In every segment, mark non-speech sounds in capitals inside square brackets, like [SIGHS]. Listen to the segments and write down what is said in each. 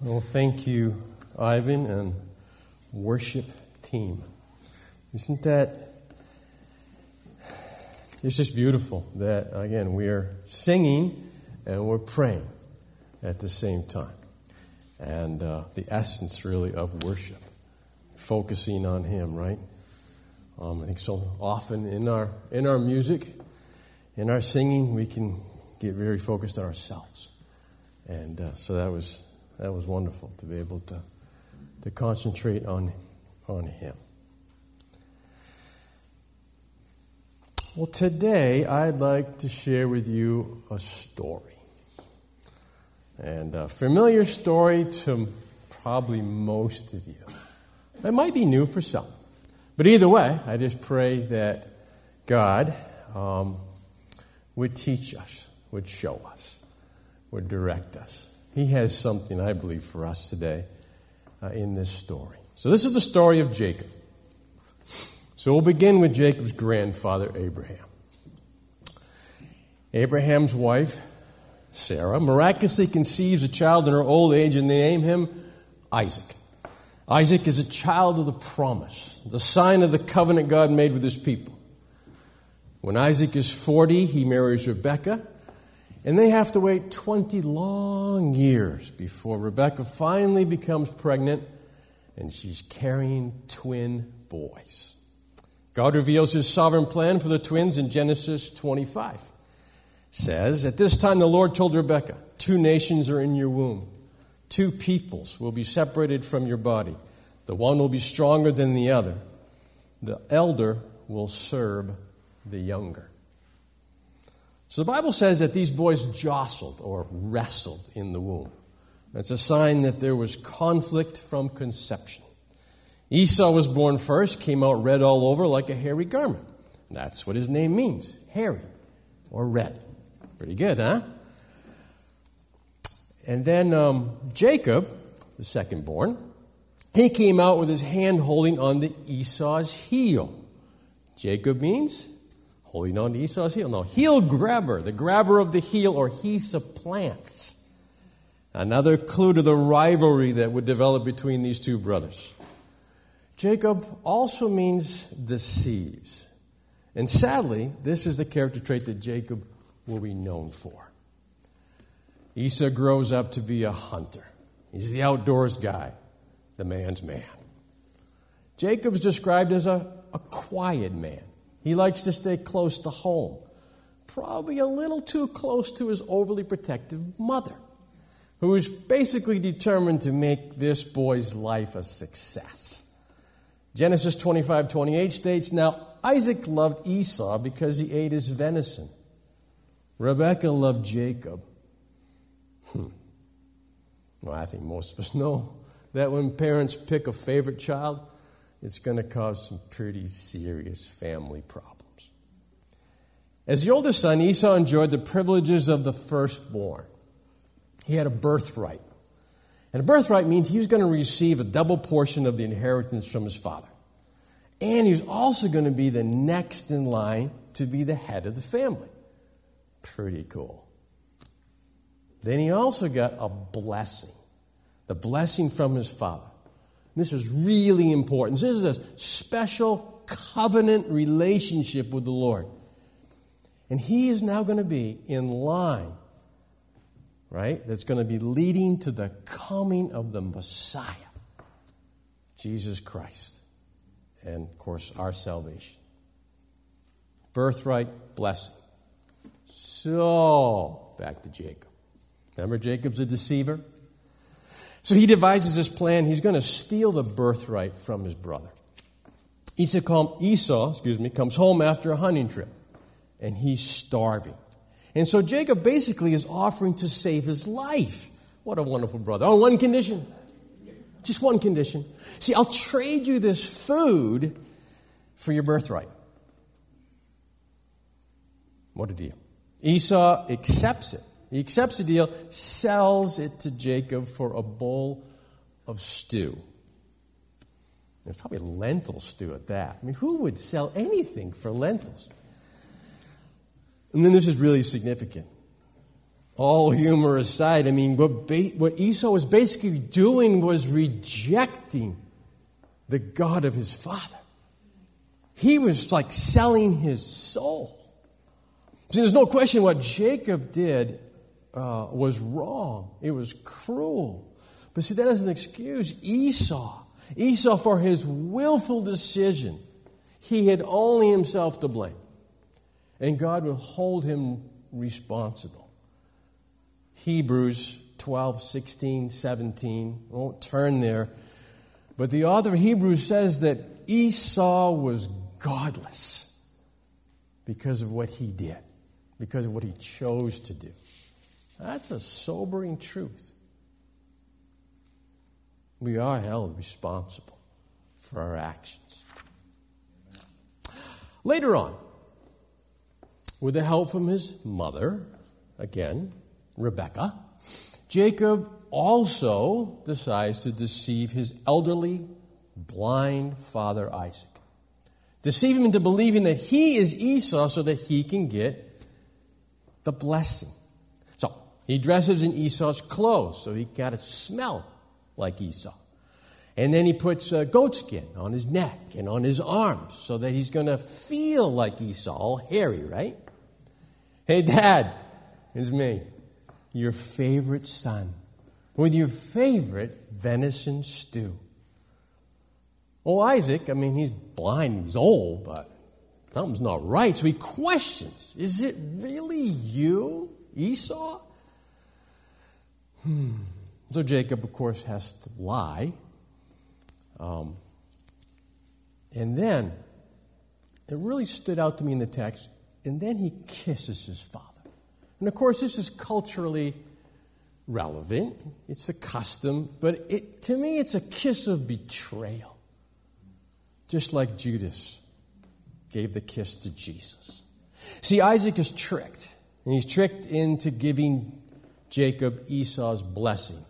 Well, thank you, Ivan and worship team. Isn't that it's just beautiful that again we are singing and we're praying at the same time, and uh, the essence really of worship, focusing on Him, right? Um, I think so often in our in our music, in our singing, we can get very focused on ourselves, and uh, so that was that was wonderful to be able to to concentrate on on Him. Well, today I'd like to share with you a story. And a familiar story to probably most of you. It might be new for some. But either way, I just pray that God um, would teach us, would show us, would direct us. He has something, I believe, for us today uh, in this story. So, this is the story of Jacob. So we'll begin with Jacob's grandfather, Abraham. Abraham's wife, Sarah, miraculously conceives a child in her old age, and they name him Isaac. Isaac is a child of the promise, the sign of the covenant God made with his people. When Isaac is 40, he marries Rebekah, and they have to wait 20 long years before Rebecca finally becomes pregnant, and she's carrying twin boys. God reveals his sovereign plan for the twins in Genesis 25. Says, At this time the Lord told Rebekah, Two nations are in your womb, two peoples will be separated from your body. The one will be stronger than the other. The elder will serve the younger. So the Bible says that these boys jostled or wrestled in the womb. That's a sign that there was conflict from conception. Esau was born first, came out red all over like a hairy garment. That's what his name means hairy or red. Pretty good, huh? And then um, Jacob, the second born, he came out with his hand holding on to Esau's heel. Jacob means holding on to Esau's heel. No, heel grabber, the grabber of the heel, or he supplants. Another clue to the rivalry that would develop between these two brothers. Jacob also means the deceives. And sadly, this is the character trait that Jacob will be known for. Esau grows up to be a hunter. He's the outdoors guy, the man's man. Jacob's described as a, a quiet man. He likes to stay close to home, probably a little too close to his overly protective mother, who is basically determined to make this boy's life a success. Genesis 25 28 states, Now Isaac loved Esau because he ate his venison. Rebekah loved Jacob. Hmm. Well, I think most of us know that when parents pick a favorite child, it's going to cause some pretty serious family problems. As the oldest son, Esau enjoyed the privileges of the firstborn. He had a birthright. And a birthright means he was going to receive a double portion of the inheritance from his father. And he was also going to be the next in line to be the head of the family. Pretty cool. Then he also got a blessing the blessing from his father. This is really important. This is a special covenant relationship with the Lord. And he is now going to be in line right? That's going to be leading to the coming of the Messiah, Jesus Christ, and of course, our salvation. Birthright blessing. So, back to Jacob. Remember, Jacob's a deceiver? So he devises this plan. He's going to steal the birthright from his brother. Esau, excuse me, comes home after a hunting trip, and he's starving. And so Jacob basically is offering to save his life. What a wonderful brother. On one condition. Just one condition. See, I'll trade you this food for your birthright. What a deal. Esau accepts it. He accepts the deal, sells it to Jacob for a bowl of stew. It's probably lentil stew at that. I mean, who would sell anything for lentils? And then this is really significant. all humor aside, I mean, what, ba- what Esau was basically doing was rejecting the God of his father. He was like selling his soul. See, there's no question what Jacob did uh, was wrong, it was cruel. But see, that doesn't excuse Esau. Esau, for his willful decision, he had only himself to blame. And God will hold him responsible. Hebrews 12, 16, 17. I won't turn there. But the author of Hebrews says that Esau was godless because of what he did, because of what he chose to do. That's a sobering truth. We are held responsible for our actions. Later on, with the help from his mother, again, Rebecca, Jacob also decides to deceive his elderly, blind father Isaac. Deceive him into believing that he is Esau so that he can get the blessing. He dresses in Esau's clothes so he got to smell like Esau. And then he puts a goat skin on his neck and on his arms so that he's going to feel like Esau, all hairy, right? Hey, Dad, it's me, your favorite son, with your favorite venison stew. Oh, Isaac, I mean, he's blind, he's old, but something's not right. So he questions Is it really you, Esau? Hmm. So Jacob, of course, has to lie. Um, and then, it really stood out to me in the text and then he kisses his father. And of course, this is culturally relevant, it's a custom, but it, to me, it's a kiss of betrayal. Just like Judas gave the kiss to Jesus. See, Isaac is tricked, and he's tricked into giving Jacob Esau's blessing.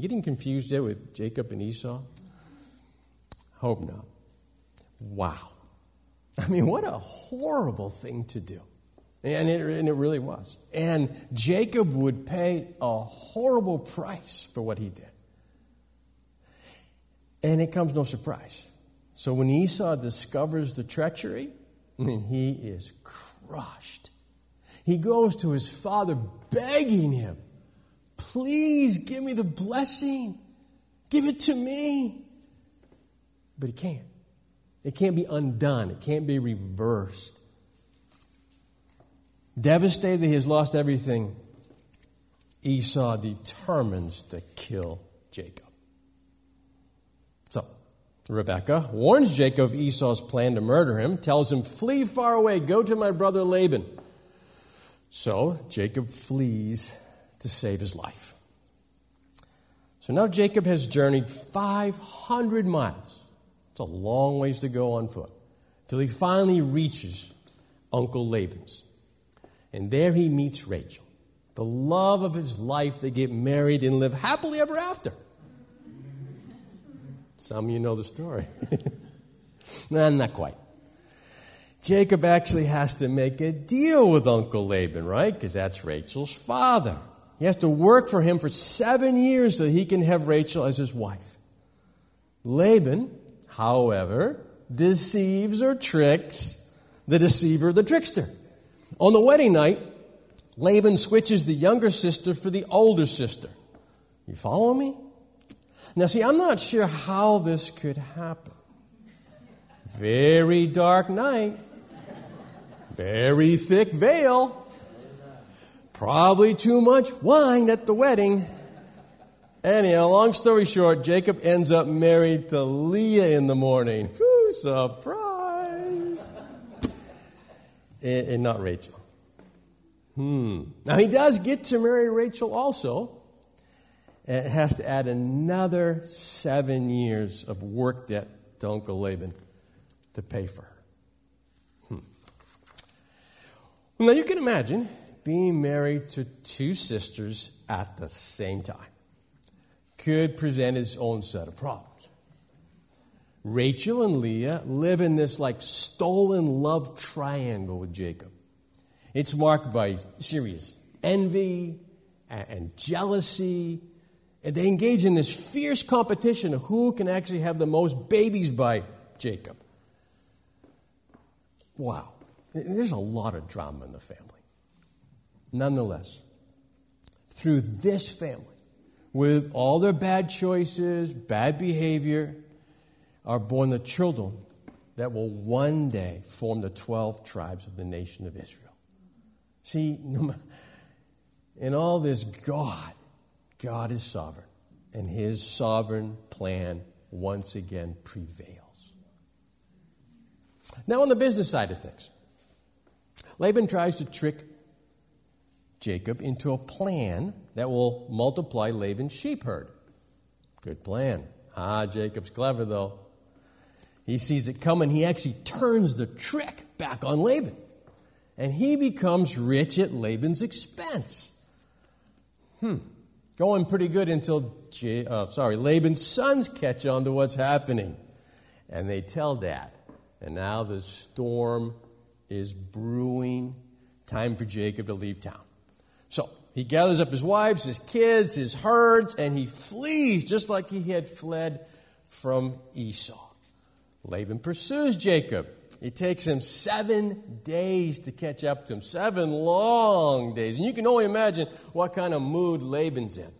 Getting confused there with Jacob and Esau? Hope not. Wow. [LAUGHS] I mean, what a horrible thing to do. And it, and it really was. And Jacob would pay a horrible price for what he did. And it comes no surprise. So when Esau discovers the treachery, I mean, he is crushed. He goes to his father begging him, Please give me the blessing. Give it to me. But he can't. It can't be undone, it can't be reversed. Devastated he has lost everything, Esau determines to kill Jacob. So, Rebekah warns Jacob of Esau's plan to murder him, tells him, Flee far away, go to my brother Laban. So, Jacob flees to save his life. So now Jacob has journeyed 500 miles. It's a long ways to go on foot till he finally reaches Uncle Laban's. And there he meets Rachel, the love of his life. They get married and live happily ever after. Some of you know the story. [LAUGHS] nah, not quite. Jacob actually has to make a deal with Uncle Laban, right? Because that's Rachel's father. He has to work for him for seven years so he can have Rachel as his wife. Laban, however, deceives or tricks the deceiver, the trickster. On the wedding night, Laban switches the younger sister for the older sister. You follow me? Now, see, I'm not sure how this could happen. Very dark night, very thick veil, probably too much wine at the wedding. Anyhow, long story short, Jacob ends up married to Leah in the morning. Whew, surprise! and, and not Rachel. Hmm. Now, he does get to marry Rachel also. It has to add another seven years of work debt to Uncle Laban to pay for her. Hmm. Now, you can imagine being married to two sisters at the same time could present its own set of problems. Rachel and Leah live in this like stolen love triangle with Jacob. It's marked by serious envy and jealousy. And they engage in this fierce competition of who can actually have the most babies by Jacob. Wow. There's a lot of drama in the family. Nonetheless, through this family, with all their bad choices, bad behavior, are born the children that will one day form the 12 tribes of the nation of Israel. See, in all this, God, God is sovereign, and his sovereign plan once again prevails. Now, on the business side of things, Laban tries to trick Jacob into a plan that will multiply Laban's sheep herd. Good plan. Ah, Jacob's clever though. He sees it coming. He actually turns the trick back on Laban. And he becomes rich at Laban's expense. Hmm. Going pretty good until, J- uh, sorry, Laban's sons catch on to what's happening. And they tell dad. And now the storm is brewing. Time for Jacob to leave town. So he gathers up his wives, his kids, his herds, and he flees just like he had fled from Esau. Laban pursues Jacob. It takes him seven days to catch up to him, seven long days. And you can only imagine what kind of mood Laban's in.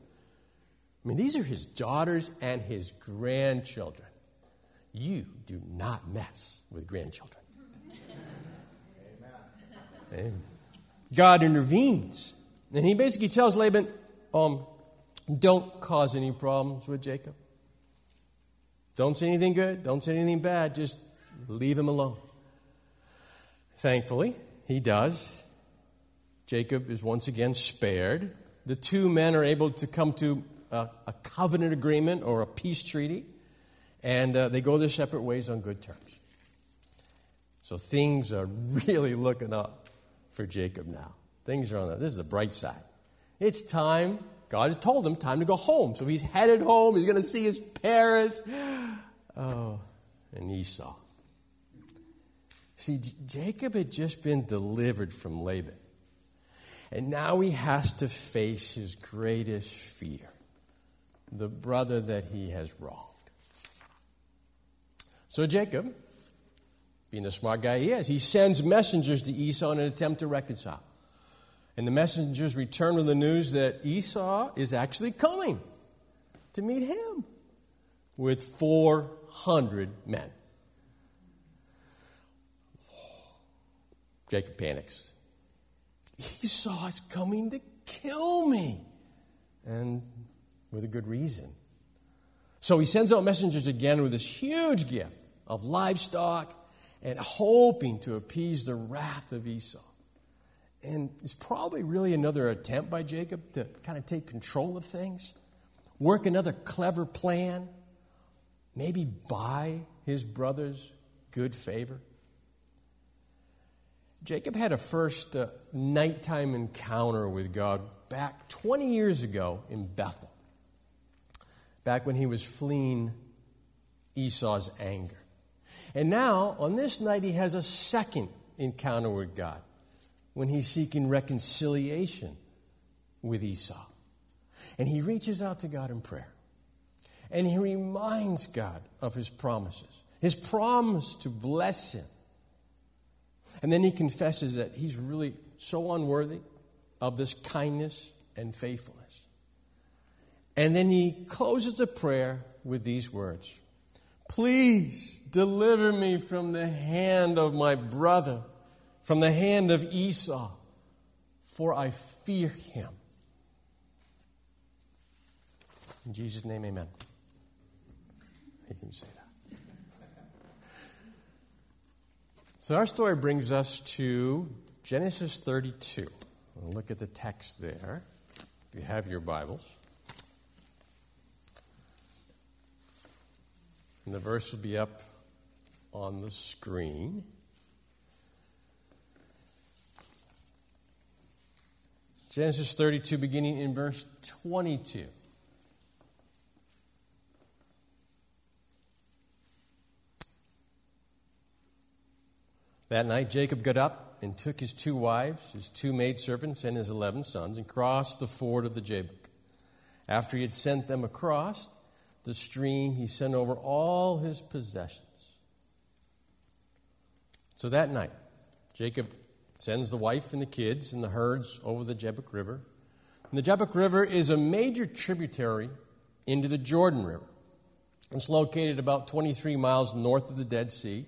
I mean, these are his daughters and his grandchildren. You do not mess with grandchildren. Amen. Amen. God intervenes. And he basically tells Laban, um, don't cause any problems with Jacob. Don't say anything good, don't say anything bad, just leave him alone. Thankfully, he does. Jacob is once again spared. The two men are able to come to a, a covenant agreement or a peace treaty, and uh, they go their separate ways on good terms. So things are [LAUGHS] really looking up for Jacob now. Things are on the, this is the bright side. It's time. God had told him time to go home. So he's headed home. He's going to see his parents. [SIGHS] Oh, and Esau. See, Jacob had just been delivered from Laban. And now he has to face his greatest fear the brother that he has wronged. So Jacob, being the smart guy he is, he sends messengers to Esau in an attempt to reconcile. And the messengers return with the news that Esau is actually coming to meet him with 400 men. Jacob panics. Esau is coming to kill me. And with a good reason. So he sends out messengers again with this huge gift of livestock and hoping to appease the wrath of Esau. And it's probably really another attempt by Jacob to kind of take control of things, work another clever plan, maybe buy his brother's good favor. Jacob had a first uh, nighttime encounter with God back 20 years ago in Bethel, back when he was fleeing Esau's anger. And now, on this night, he has a second encounter with God when he's seeking reconciliation with Esau. And he reaches out to God in prayer. And he reminds God of his promises, his promise to bless him. And then he confesses that he's really so unworthy of this kindness and faithfulness. And then he closes the prayer with these words Please deliver me from the hand of my brother from the hand of Esau, for I fear him. In Jesus' name, amen. He can say that. So our story brings us to Genesis 32. We'll look at the text there. If you have your Bibles. And the verse will be up on the screen. Genesis 32, beginning in verse 22. That night, Jacob got up and took his two wives, his two maidservants, and his eleven sons, and crossed the ford of the Jabbok. After he had sent them across the stream, he sent over all his possessions. So that night, Jacob sends the wife and the kids and the herds over the Jabbok River. And the Jabbok River is a major tributary into the Jordan River. It's located about 23 miles north of the Dead Sea.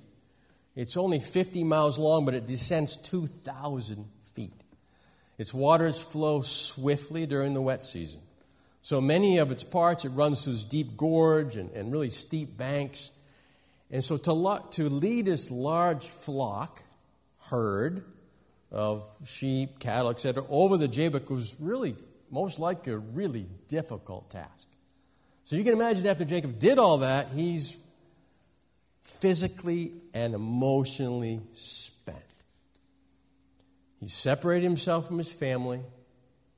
It's only 50 miles long, but it descends 2,000 feet. Its waters flow swiftly during the wet season. So many of its parts, it runs through this deep gorge and, and really steep banks. And so to, to lead this large flock, herd of sheep, cattle, etc., over the Jabbok was really most likely a really difficult task. So you can imagine after Jacob did all that, he's physically and emotionally spent. He separated himself from his family,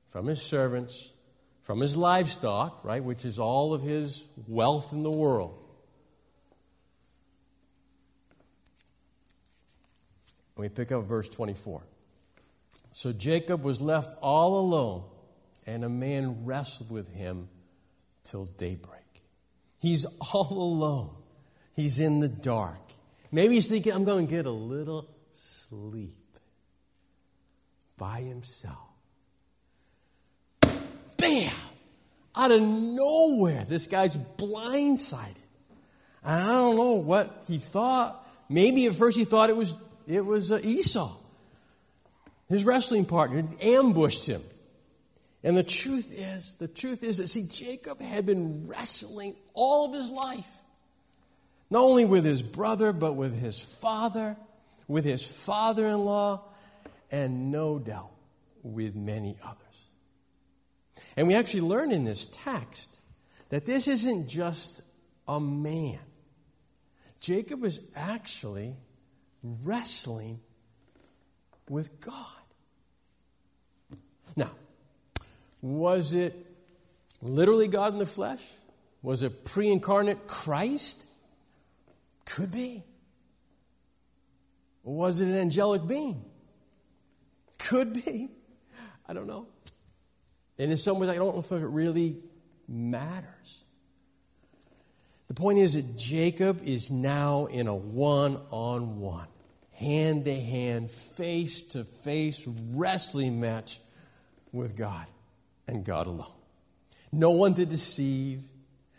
from his servants, from his livestock, right, which is all of his wealth in the world. We pick up verse 24. So Jacob was left all alone, and a man wrestled with him till daybreak. He's all alone. He's in the dark. Maybe he's thinking, I'm going to get a little sleep by himself. Bam! Out of nowhere, this guy's blindsided. And I don't know what he thought. Maybe at first he thought it was it was uh, Esau. His wrestling partner ambushed him. And the truth is, the truth is that, see, Jacob had been wrestling all of his life. Not only with his brother, but with his father, with his father in law, and no doubt with many others. And we actually learn in this text that this isn't just a man. Jacob is actually wrestling with God. Now, was it literally God in the flesh? Was it pre incarnate Christ? Could be. Was it an angelic being? Could be. I don't know. And in some ways, I don't know if it really matters. The point is that Jacob is now in a one on one, hand to hand, face to face wrestling match with God and God alone. No one to deceive,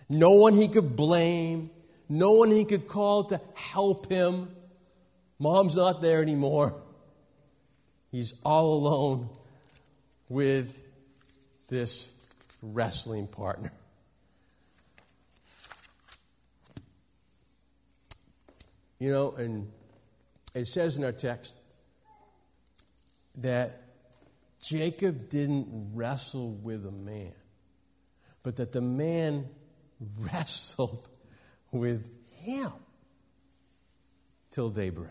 no one he could blame, no one he could call to help him. Mom's not there anymore. He's all alone with this wrestling partner. You know, and it says in our text that Jacob didn't wrestle with a man, but that the man [LAUGHS] wrestled with him till daybreak.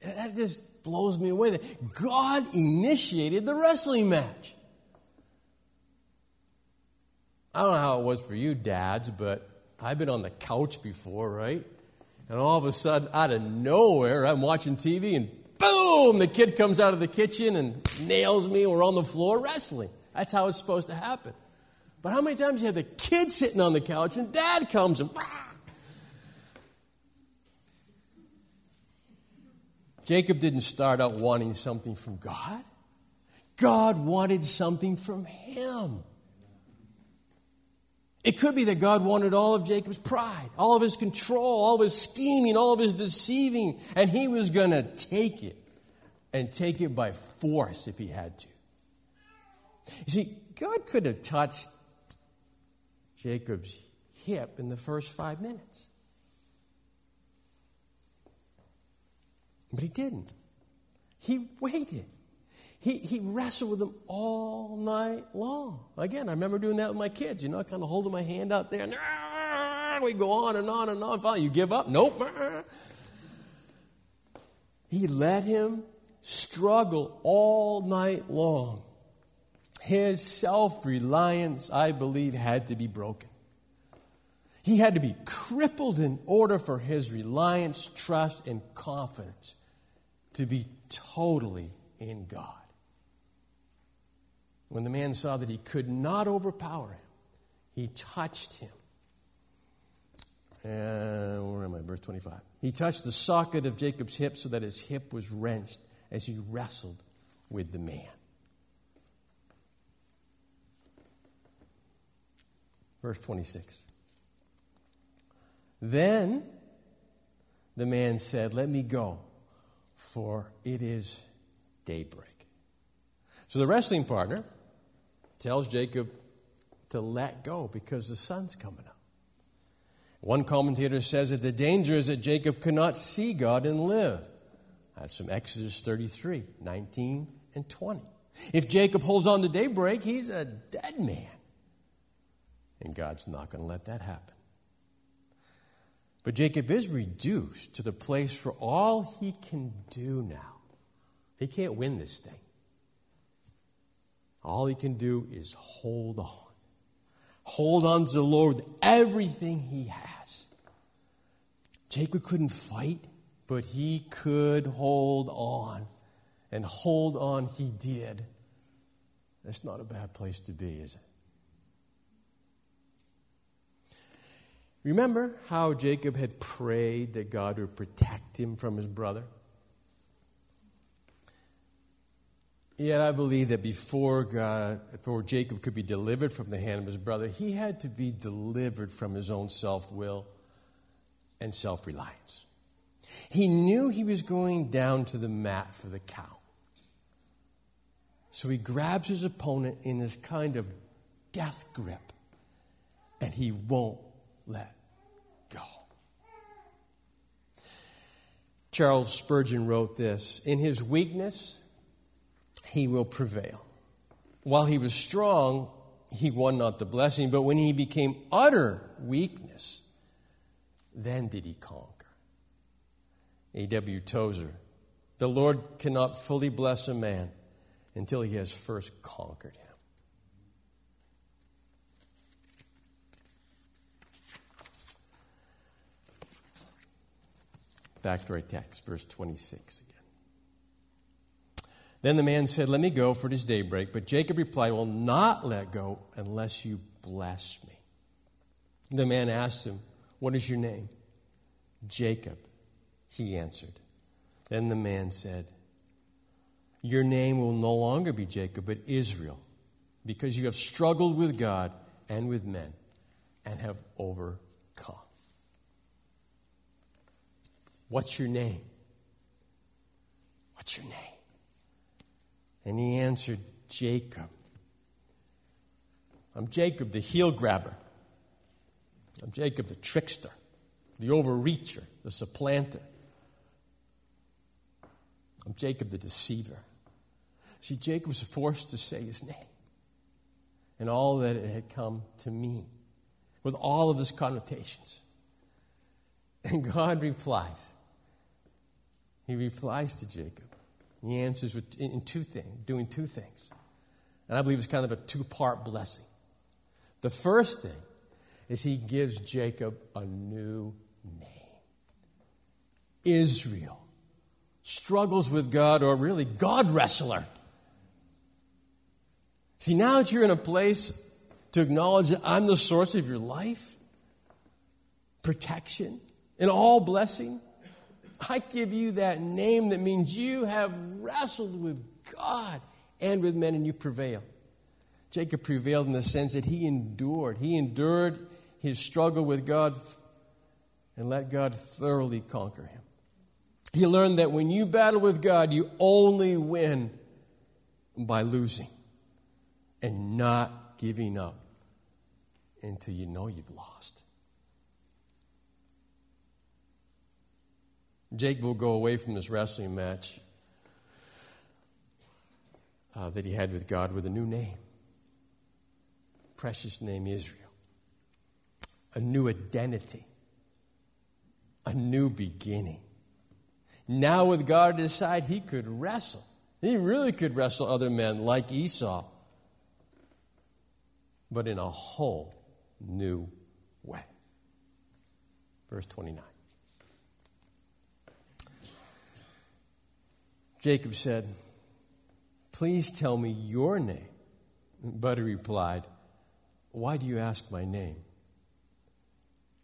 That just blows me away. That God initiated the wrestling match. I don't know how it was for you, dads, but I've been on the couch before, right? And all of a sudden, out of nowhere, I'm watching TV and boom, the kid comes out of the kitchen and nails me. We're on the floor wrestling. That's how it's supposed to happen. But how many times you have the kid sitting on the couch and dad comes and. Jacob didn't start out wanting something from God. God wanted something from him. It could be that God wanted all of Jacob's pride, all of his control, all of his scheming, all of his deceiving, and he was going to take it and take it by force if he had to. You see, God could have touched Jacob's hip in the first five minutes. But he didn't. He waited. He, he wrestled with them all night long. Again, I remember doing that with my kids, you know, kind of holding my hand out there, and ah, we go on and on and on. Finally, you give up? Nope. [LAUGHS] He let him struggle all night long. His self reliance, I believe, had to be broken. He had to be crippled in order for his reliance, trust, and confidence to be totally in God. When the man saw that he could not overpower him, he touched him. And where am I? Verse 25. He touched the socket of Jacob's hip so that his hip was wrenched as he wrestled with the man. Verse 26. Then the man said, Let me go, for it is daybreak. So the wrestling partner tells Jacob to let go because the sun's coming up. One commentator says that the danger is that Jacob cannot see God and live. That's from Exodus 33 19 and 20. If Jacob holds on to daybreak, he's a dead man. And God's not going to let that happen. But Jacob is reduced to the place where all he can do now, he can't win this thing. All he can do is hold on. Hold on to the Lord with everything he has. Jacob couldn't fight, but he could hold on. And hold on he did. That's not a bad place to be, is it? Remember how Jacob had prayed that God would protect him from his brother? Yet I believe that before God, before Jacob could be delivered from the hand of his brother, he had to be delivered from his own self will and self reliance. He knew he was going down to the mat for the count. So he grabs his opponent in this kind of death grip, and he won't let go. Charles Spurgeon wrote this In his weakness, he will prevail. While he was strong, he won not the blessing, but when he became utter weakness, then did he conquer. A.W. Tozer, the Lord cannot fully bless a man until he has first conquered him. Back to our text, verse 26 again. Then the man said, Let me go, for it is daybreak. But Jacob replied, I will not let go unless you bless me. The man asked him, What is your name? Jacob, he answered. Then the man said, Your name will no longer be Jacob, but Israel, because you have struggled with God and with men and have overcome. What's your name? What's your name? And he answered, Jacob. I'm Jacob, the heel grabber. I'm Jacob, the trickster, the overreacher, the supplanter. I'm Jacob, the deceiver. See, Jacob was forced to say his name and all that it had come to mean, with all of its connotations. And God replies, he replies to Jacob. He answers with, in two things, doing two things. And I believe it's kind of a two part blessing. The first thing is he gives Jacob a new name Israel. Struggles with God, or really God wrestler. See, now that you're in a place to acknowledge that I'm the source of your life, protection, and all blessing, I give you that name that means you have wrestled with God and with men and you prevail. Jacob prevailed in the sense that he endured. He endured his struggle with God and let God thoroughly conquer him. He learned that when you battle with God, you only win by losing and not giving up until you know you've lost. Jake will go away from this wrestling match uh, that he had with God with a new name. Precious name Israel. A new identity. A new beginning. Now, with God at his side, he could wrestle. He really could wrestle other men like Esau, but in a whole new way. Verse 29. Jacob said, Please tell me your name. But he replied, Why do you ask my name?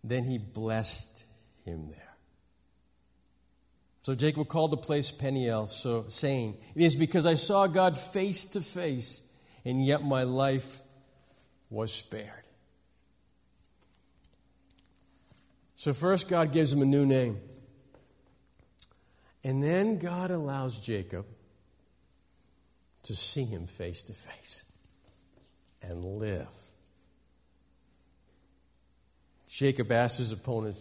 Then he blessed him there. So Jacob called the place Peniel, so saying, It is because I saw God face to face, and yet my life was spared. So first God gives him a new name. And then God allows Jacob to see him face to face and live. Jacob asked his opponent,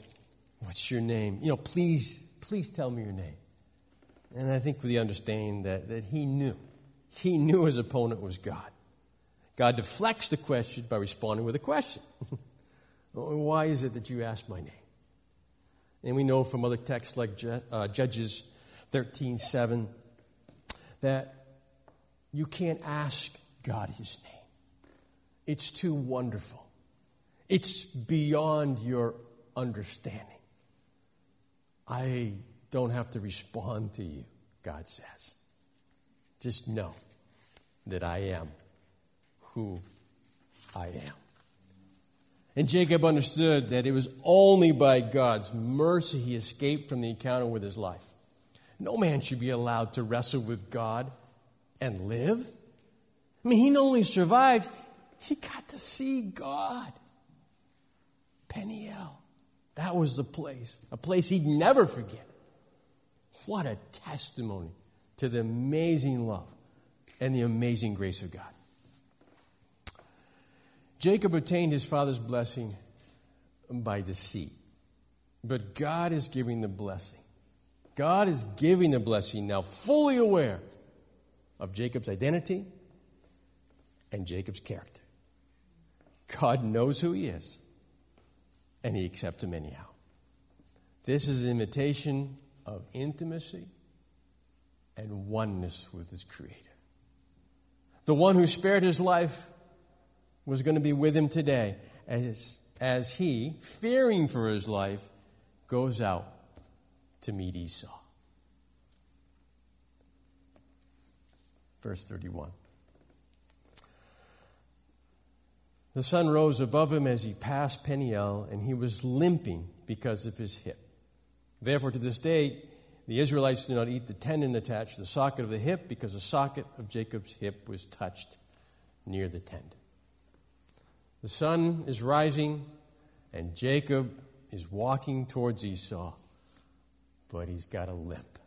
What's your name? You know, please, please tell me your name. And I think with the understanding that, that he knew. He knew his opponent was God. God deflects the question by responding with a question [LAUGHS] Why is it that you ask my name? And we know from other texts like uh, Judges 13 7 that you can't ask God his name. It's too wonderful, it's beyond your understanding. I don't have to respond to you, God says. Just know that I am who I am. And Jacob understood that it was only by God's mercy he escaped from the encounter with his life. No man should be allowed to wrestle with God and live. I mean, he not only survived, he got to see God. Peniel. That was the place, a place he'd never forget. What a testimony to the amazing love and the amazing grace of God. Jacob obtained his father's blessing by deceit, but God is giving the blessing. God is giving the blessing now, fully aware of Jacob's identity and Jacob's character. God knows who he is, and he accepts him anyhow. This is an invitation of intimacy and oneness with his Creator. The one who spared his life was going to be with him today as, as he, fearing for his life, goes out to meet Esau. Verse 31. The sun rose above him as he passed Peniel, and he was limping because of his hip. Therefore, to this day, the Israelites do not eat the tendon attached to the socket of the hip because the socket of Jacob's hip was touched near the tendon. The sun is rising, and Jacob is walking towards Esau, but he's got a limp.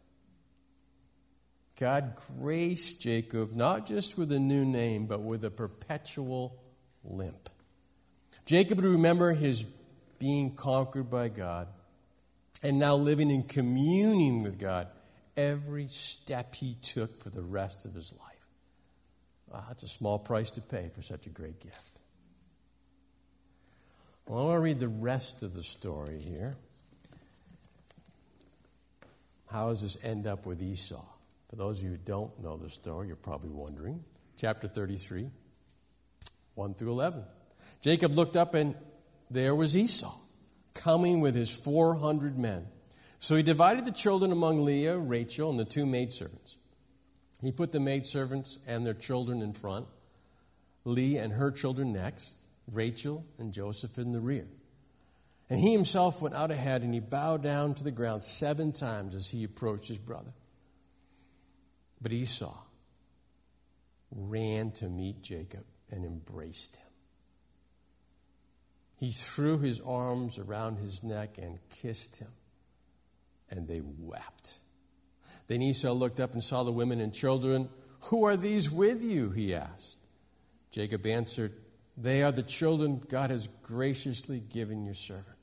God graced Jacob not just with a new name, but with a perpetual limp. Jacob would remember his being conquered by God and now living in communion with God every step he took for the rest of his life. Wow, that's a small price to pay for such a great gift. Well, I want to read the rest of the story here. How does this end up with Esau? For those of you who don't know the story, you're probably wondering. Chapter 33, 1 through 11. Jacob looked up, and there was Esau coming with his 400 men. So he divided the children among Leah, Rachel, and the two maidservants. He put the maidservants and their children in front, Leah and her children next, Rachel and Joseph in the rear. And he himself went out ahead and he bowed down to the ground seven times as he approached his brother. But Esau ran to meet Jacob and embraced him. He threw his arms around his neck and kissed him, and they wept. Then Esau looked up and saw the women and children. Who are these with you? he asked. Jacob answered, They are the children God has graciously given your servant.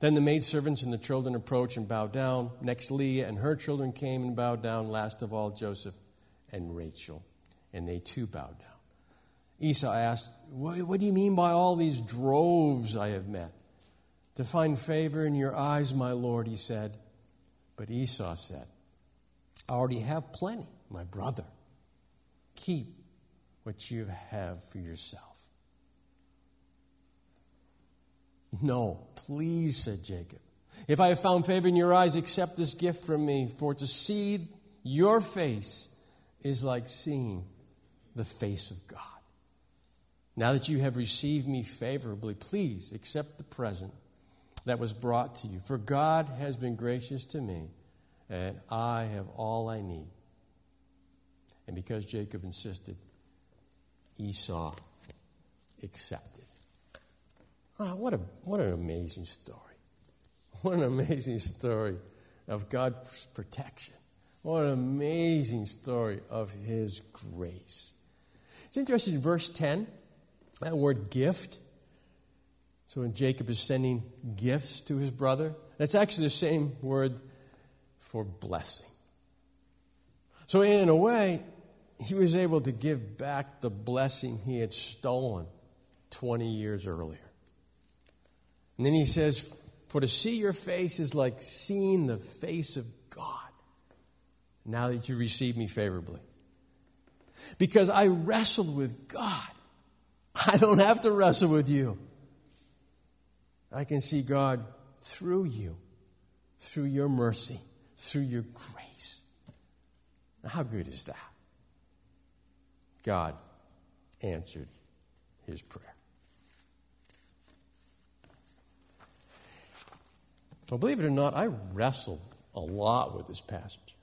Then the maidservants and the children approached and bowed down. Next, Leah and her children came and bowed down. Last of all, Joseph and Rachel. And they too bowed down. Esau asked, what, do you mean by all these droves I have met? To find favor in your eyes, my Lord, he said. But Esau said, I already have plenty, my brother. Keep what you have for yourself. No, please, said Jacob. If I have found favor in your eyes, accept this gift from me, for to see your face is like seeing the face of God. Now that you have received me favorably, please accept the present that was brought to you. For God has been gracious to me, and I have all I need. And because Jacob insisted, Esau accepted. Oh, what, a, what an amazing story. [LAUGHS] What an amazing story of God's protection. What an amazing story of His grace. It's interesting in verse 10, that word gift. So when Jacob is sending gifts to his brother, that's actually the same word for blessing. So, in a way, he was able to give back the blessing he had stolen 20 years earlier. And then he says, For to see your face is like seeing the face of God now that you receive me favorably. Because I wrestled with God. I don't have to wrestle with you. I can see God through you, through your mercy, through your grace. How good is that? God answered his prayer. Well, believe it or not, I wrestled a lot with this passage.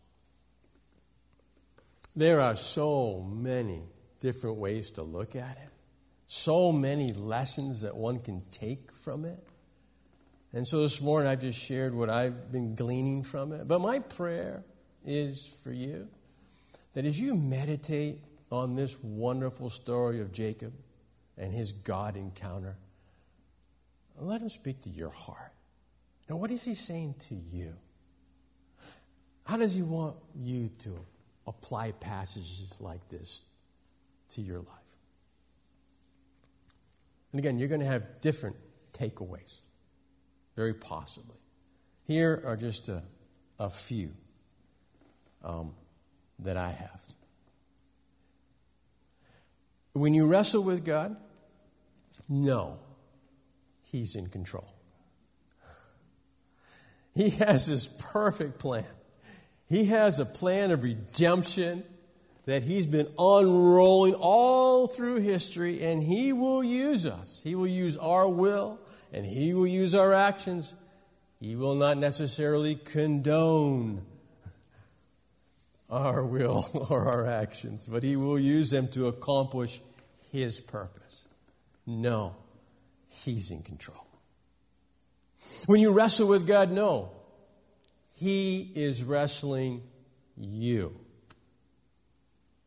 There are so many different ways to look at it, so many lessons that one can take from it. And so this morning I've just shared what I've been gleaning from it. But my prayer is for you that as you meditate on this wonderful story of Jacob and his God encounter, let him speak to your heart. Now, what is he saying to you? How does he want you to apply passages like this to your life? And again, you're going to have different takeaways, very possibly. Here are just a, a few um, that I have. When you wrestle with God, know He's in control. He has this perfect plan. He has a plan of redemption that He's been unrolling all through history, and He will use us. He will use our will, and He will use our actions. He will not necessarily condone our will [LAUGHS] or our actions, but He will use them to accomplish His purpose. Know, He's in control. When you wrestle with God, know, He is wrestling you.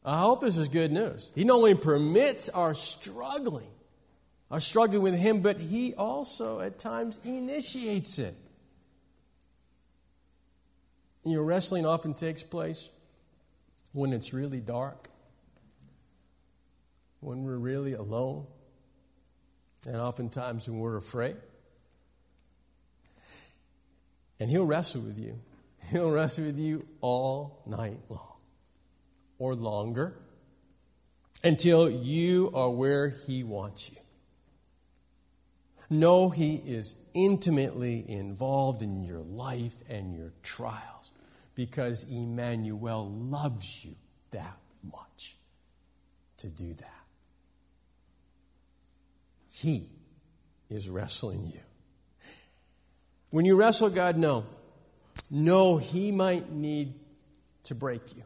I hope this is good news. He not only permits our struggling, our struggling with Him, but He also at times initiates it. You know, wrestling often takes place when it's really dark, when we're really alone, and oftentimes when we're afraid. And He'll wrestle with you. He'll wrestle with you all night long or longer until you are where He wants you. Know He is intimately involved in your life and your trials because Emmanuel loves you that much to do that. He is wrestling you. When you wrestle God, know. Know, He might need to break you.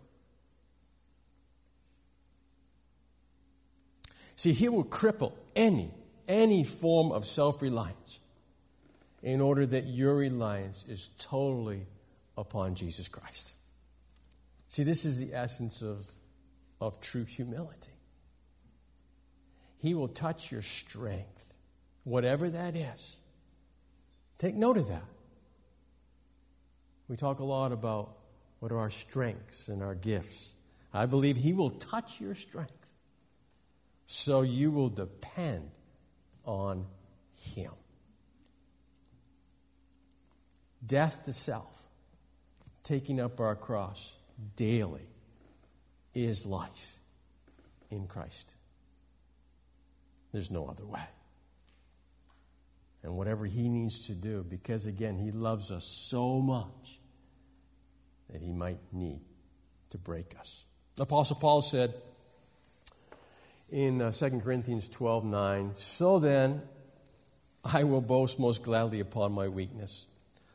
See, He will cripple any, any form of self reliance in order that your reliance is totally upon Jesus Christ. See, this is the essence of, of true humility. He will touch your strength, whatever that is. Take note of that. We talk a lot about what are our strengths and our gifts. I believe He will touch your strength so you will depend on Him. Death to self taking up our cross daily is life in Christ. There's no other way. And whatever He needs to do, because again, He loves us so much that He might need to break us. Apostle Paul said in uh, 2 Corinthians 12 9, So then, I will boast most gladly upon my weakness,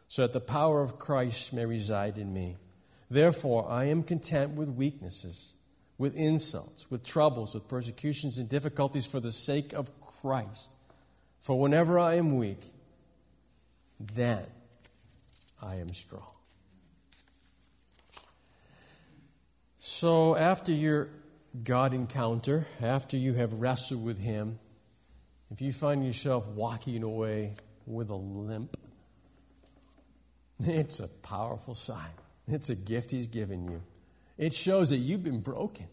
so that the power of Christ may reside in me. Therefore, I am content with weaknesses, with insults, with troubles, with persecutions and difficulties for the sake of Christ. For whenever I am weak, then I am strong. So, after your God encounter, after you have wrestled with Him, if you find yourself walking away with a limp, it's a powerful sign. It's a gift He's given you. It shows that you've been broken.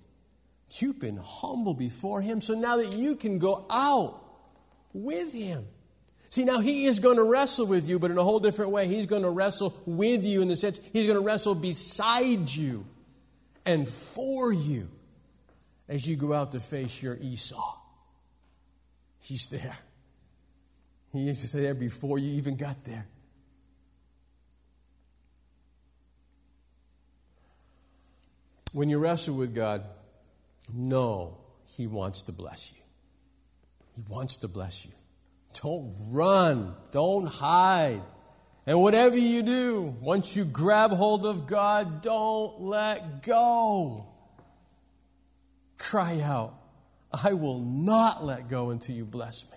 You've been humble before Him. So now that you can go out with Him. See, now He is going to wrestle with you, but in a whole different way. He's going to wrestle with you in the sense He's going to wrestle beside you and for you as you go out to face your Esau. He's there. He is there before you even got there. When you wrestle with God, know He wants to bless you. He wants to bless you. Don't run, don't hide. And whatever you do, once you grab hold of God, don't let go. Cry out, I will not let go until you bless me.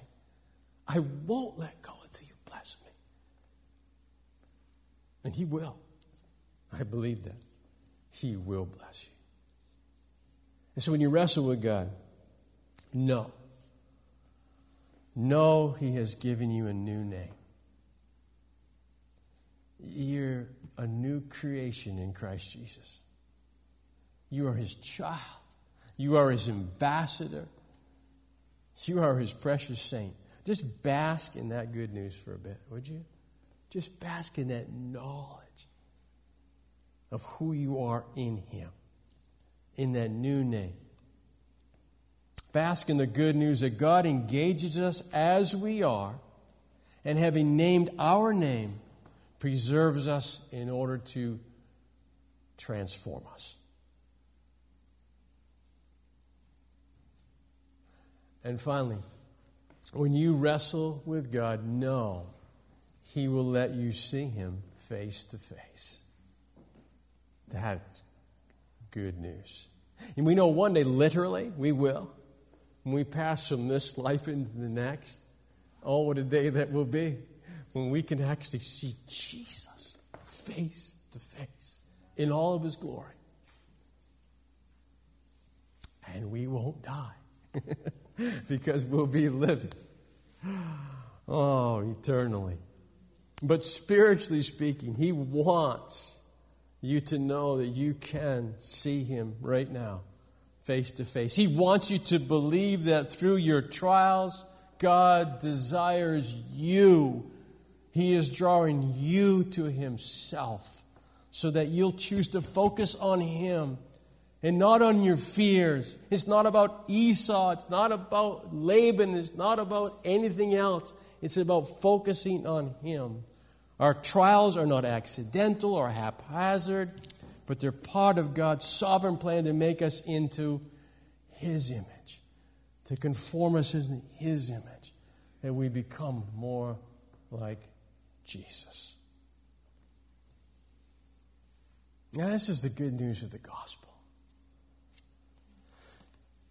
I won't let go until you bless me. And He will. I believe that. He will bless you. And so when you wrestle with God, know. Know He has given you a new name. You're a new creation in Christ Jesus. You are His child. You are His ambassador. You are His precious saint. Just bask in that good news for a bit, would you? Just bask in that knowledge of who you are in Him, in that new name. Bask in the good news that God engages us as we are, and having named our name, preserves us in order to transform us. And finally, when you wrestle with God, know He will let you see Him face to face. That's good news. And we know one day, literally, we will. When we pass from this life into the next, oh, what a day that will be when we can actually see Jesus face to face in all of his glory. And we won't die [LAUGHS] because we'll be living. Oh, eternally. But spiritually speaking, he wants you to know that you can see him right now, face to face. He wants you to believe that through your trials, God desires you he is drawing you to Himself so that you'll choose to focus on Him and not on your fears. It's not about Esau, it's not about Laban, it's not about anything else. It's about focusing on Him. Our trials are not accidental or haphazard, but they're part of God's sovereign plan to make us into His image, to conform us in His image, that we become more like Jesus. Now, this is the good news of the gospel.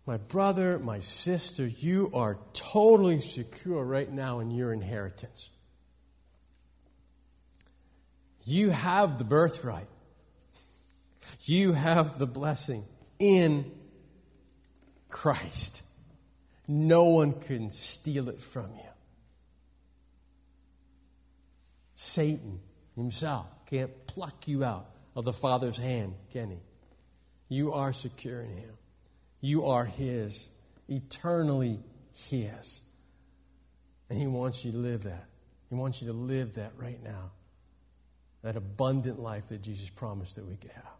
My brother, my sister, you are totally secure right now in your inheritance. You have the birthright. You have the blessing in Christ. No one can steal it from you. Satan himself can't pluck you out of the Father's hand, can he? You are secure in him. You are his, eternally his. And he wants you to live that. He wants you to live that right now. That abundant life that Jesus promised that we could have.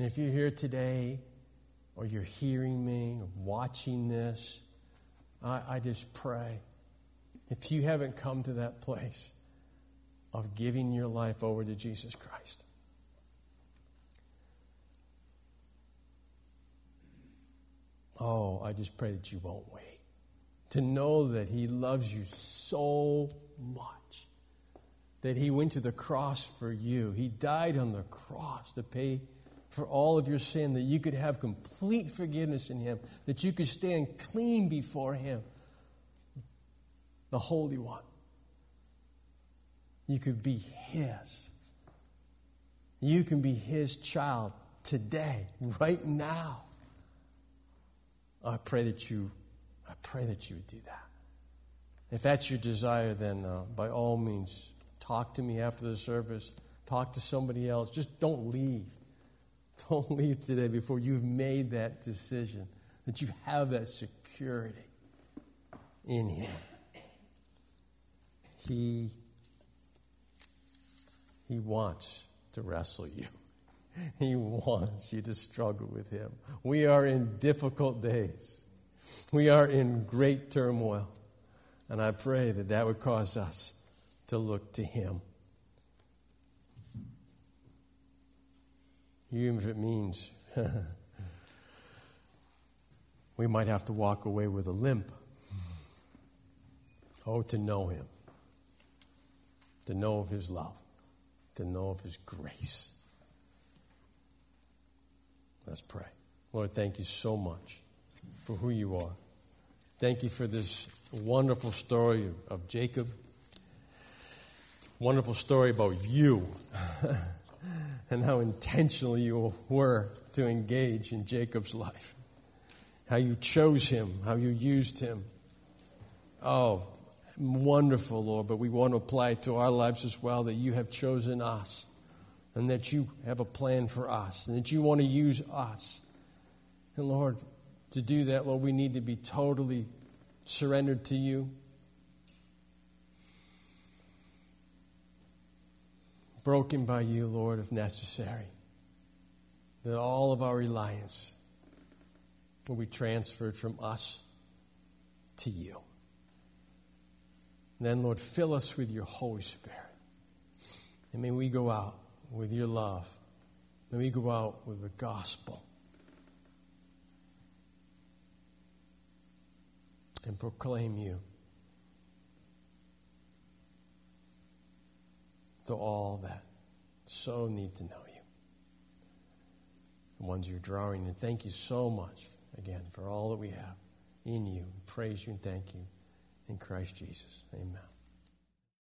And if you're here today, or you're hearing me, or watching this, I, I just pray. If you haven't come to that place of giving your life over to Jesus Christ, Oh, I just pray that you won't wait. To know that He loves you so much, that He went to the cross for you, He died on the cross to pay for all of your sin, that you could have complete forgiveness in Him, that you could stand clean before Him, the Holy One. You could be His. You can be His child today, right now. I pray that you, I pray that you would do that. If that's your desire, then uh, by all means, talk to me after the service. Talk to somebody else. Just don't leave. Don't [LAUGHS] leave today before you've made that decision, that you have that security in Him. He, he wants to wrestle you. [LAUGHS] He wants you to struggle with Him. We are in difficult days. We are in great turmoil. And I pray that that would cause us to look to Him. Even if it means [LAUGHS] we might have to walk away with a limp. Oh, to know Him, to know of His love, to know of His grace. Let's pray. Lord, thank you so much for who you are. Thank you for this wonderful story of, Jacob. Wonderful story about you [LAUGHS] [LAUGHS] and how intentional you were to engage in Jacob's life. How you chose him, how you used him. Oh, wonderful, Lord, but we want to apply it to our lives as well that you have chosen us and that you have a plan for us and that you want to use us. And Lord, to do that, Lord, we need to be totally surrendered to you. Broken by you, Lord, if necessary. That all of our reliance will be transferred from us to you. And then, Lord, fill us with your Holy Spirit. And may we go out with your love. May we go out with the gospel and proclaim you to all that so need to know you. The ones you're drawing. And thank you so much again for all that we have in you. Praise you and thank you in Christ Jesus. Amen.